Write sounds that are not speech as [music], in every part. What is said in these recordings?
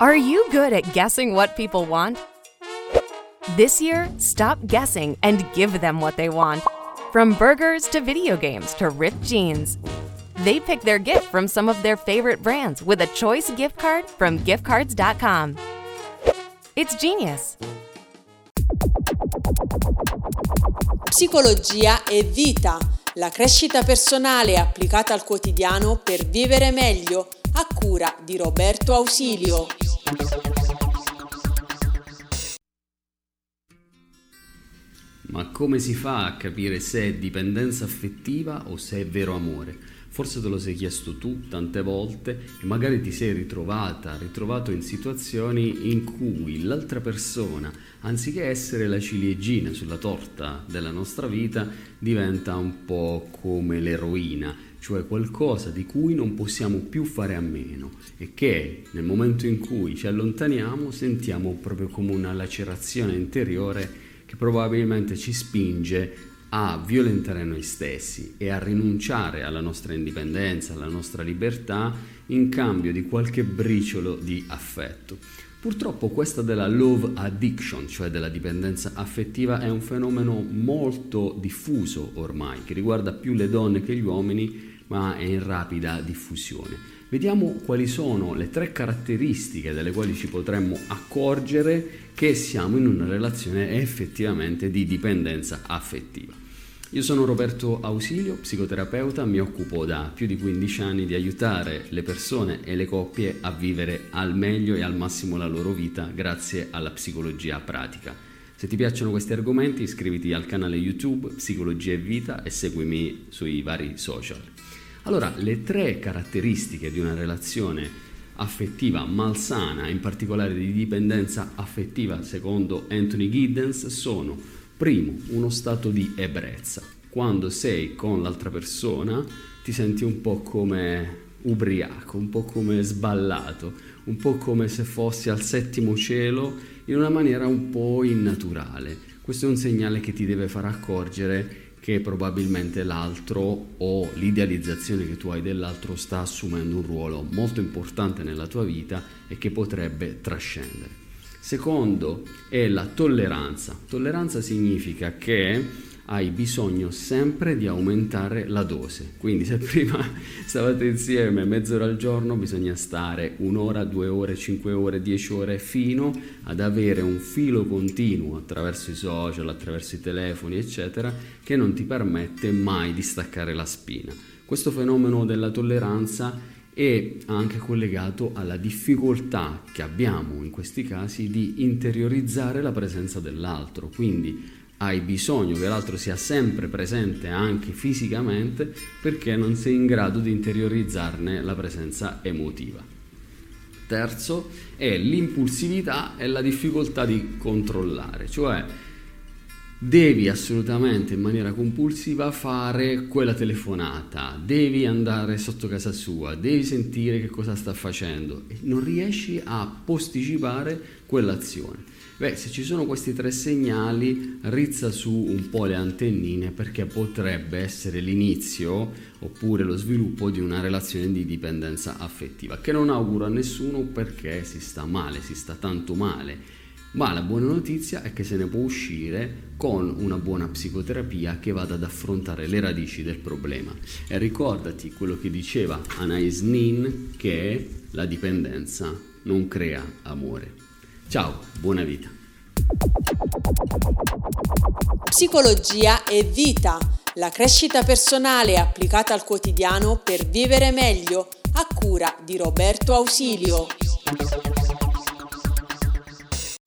Are you good at guessing what people want? This year, stop guessing and give them what they want. From burgers to video games to ripped jeans. They pick their gift from some of their favorite brands with a choice gift card from giftcards.com. It's genius. Psicologia e vita, la crescita personale applicata al quotidiano per vivere meglio, a cura di Roberto Ausilio. Ma come si fa a capire se è dipendenza affettiva o se è vero amore? Forse te lo sei chiesto tu tante volte e magari ti sei ritrovata, ritrovato in situazioni in cui l'altra persona, anziché essere la ciliegina sulla torta della nostra vita, diventa un po' come l'eroina, cioè qualcosa di cui non possiamo più fare a meno e che nel momento in cui ci allontaniamo sentiamo proprio come una lacerazione interiore che probabilmente ci spinge a violentare noi stessi e a rinunciare alla nostra indipendenza, alla nostra libertà in cambio di qualche briciolo di affetto. Purtroppo questa della love addiction, cioè della dipendenza affettiva, è un fenomeno molto diffuso ormai, che riguarda più le donne che gli uomini, ma è in rapida diffusione. Vediamo quali sono le tre caratteristiche delle quali ci potremmo accorgere che siamo in una relazione effettivamente di dipendenza affettiva. Io sono Roberto Ausilio, psicoterapeuta, mi occupo da più di 15 anni di aiutare le persone e le coppie a vivere al meglio e al massimo la loro vita grazie alla psicologia pratica. Se ti piacciono questi argomenti iscriviti al canale YouTube Psicologia e Vita e seguimi sui vari social. Allora, le tre caratteristiche di una relazione affettiva malsana, in particolare di dipendenza affettiva, secondo Anthony Giddens, sono primo, uno stato di ebbrezza. Quando sei con l'altra persona ti senti un po' come ubriaco, un po' come sballato, un po' come se fossi al settimo cielo in una maniera un po' innaturale. Questo è un segnale che ti deve far accorgere che probabilmente l'altro o l'idealizzazione che tu hai dell'altro sta assumendo un ruolo molto importante nella tua vita e che potrebbe trascendere. Secondo è la tolleranza. Tolleranza significa che hai bisogno sempre di aumentare la dose. Quindi se prima [laughs] stavate insieme mezz'ora al giorno, bisogna stare un'ora, due ore, cinque ore, dieci ore fino ad avere un filo continuo attraverso i social, attraverso i telefoni, eccetera, che non ti permette mai di staccare la spina. Questo fenomeno della tolleranza è anche collegato alla difficoltà che abbiamo in questi casi di interiorizzare la presenza dell'altro. Quindi hai bisogno che l'altro sia sempre presente anche fisicamente perché non sei in grado di interiorizzarne la presenza emotiva. Terzo è l'impulsività e la difficoltà di controllare, cioè devi assolutamente in maniera compulsiva fare quella telefonata, devi andare sotto casa sua, devi sentire che cosa sta facendo e non riesci a posticipare quell'azione. Beh, se ci sono questi tre segnali, rizza su un po' le antennine perché potrebbe essere l'inizio oppure lo sviluppo di una relazione di dipendenza affettiva, che non auguro a nessuno perché si sta male, si sta tanto male. Ma la buona notizia è che se ne può uscire con una buona psicoterapia che vada ad affrontare le radici del problema. E ricordati quello che diceva Anais Nin, che la dipendenza non crea amore. Ciao, buona vita. Psicologia e vita, la crescita personale applicata al quotidiano per vivere meglio, a cura di Roberto Ausilio.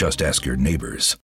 Just ask your neighbors.